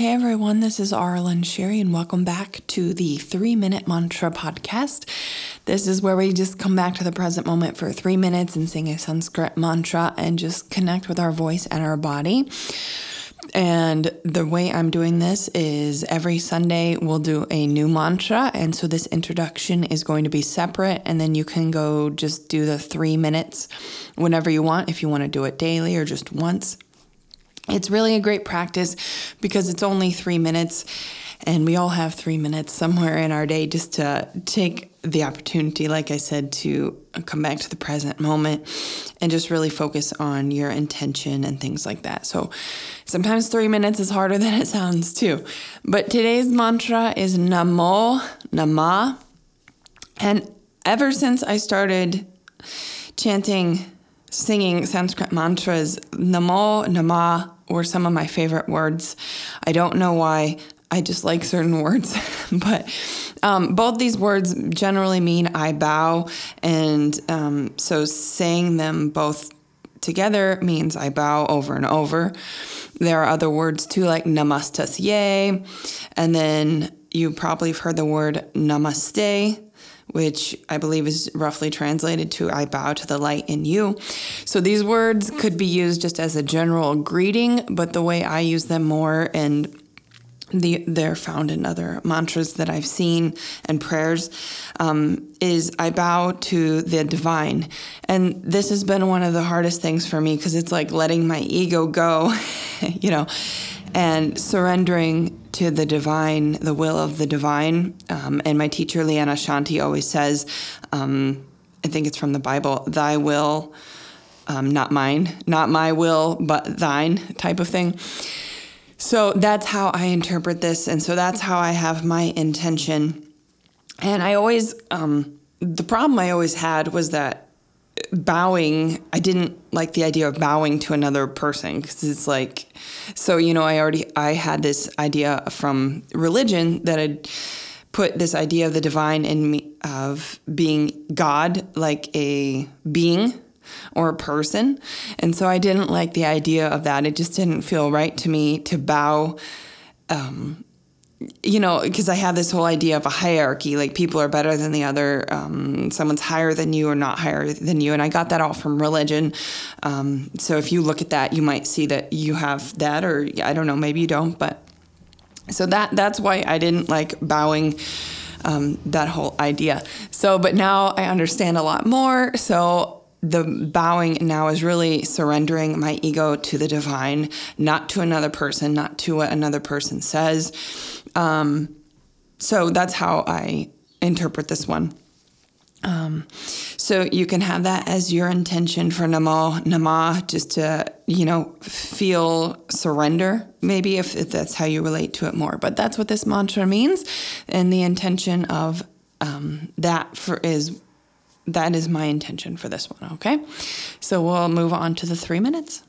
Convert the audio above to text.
Hey everyone, this is Arlen Sherry, and welcome back to the Three Minute Mantra Podcast. This is where we just come back to the present moment for three minutes and sing a Sanskrit mantra and just connect with our voice and our body. And the way I'm doing this is every Sunday we'll do a new mantra. And so this introduction is going to be separate. And then you can go just do the three minutes whenever you want, if you want to do it daily or just once. It's really a great practice because it's only three minutes, and we all have three minutes somewhere in our day just to take the opportunity, like I said, to come back to the present moment and just really focus on your intention and things like that. So sometimes three minutes is harder than it sounds, too. But today's mantra is Namo Nama. And ever since I started chanting, singing Sanskrit mantras, Namo Nama were some of my favorite words. I don't know why. I just like certain words, but um, both these words generally mean I bow, and um, so saying them both together means I bow over and over. There are other words too, like namastasye, and then you probably have heard the word namaste, which I believe is roughly translated to I bow to the light in you. So these words could be used just as a general greeting, but the way I use them more and the, they're found in other mantras that I've seen and prayers um, is I bow to the divine. And this has been one of the hardest things for me because it's like letting my ego go, you know, and surrendering to the divine, the will of the divine. Um, and my teacher, Liana Shanti, always says, um, I think it's from the Bible, thy will, um, not mine, not my will, but thine type of thing. So that's how I interpret this. And so that's how I have my intention. And I always, um, the problem I always had was that bowing i didn't like the idea of bowing to another person because it's like so you know i already i had this idea from religion that had put this idea of the divine in me of being god like a being or a person. And so i didn't like the idea of that. It just didn't feel right to me to bow um, you know, because I have this whole idea of a hierarchy, like people are better than the other, um, someone's higher than you or not higher than you. And I got that all from religion. Um, so if you look at that, you might see that you have that, or I don't know, maybe you don't. But so that that's why I didn't like bowing. Um, that whole idea. So, but now I understand a lot more. So the bowing now is really surrendering my ego to the divine, not to another person, not to what another person says. Um, so that's how I interpret this one. Um, so you can have that as your intention for Namo Nama, just to you know feel surrender. Maybe if, if that's how you relate to it more, but that's what this mantra means, and the intention of um, that for is that is my intention for this one, okay? So we'll move on to the three minutes.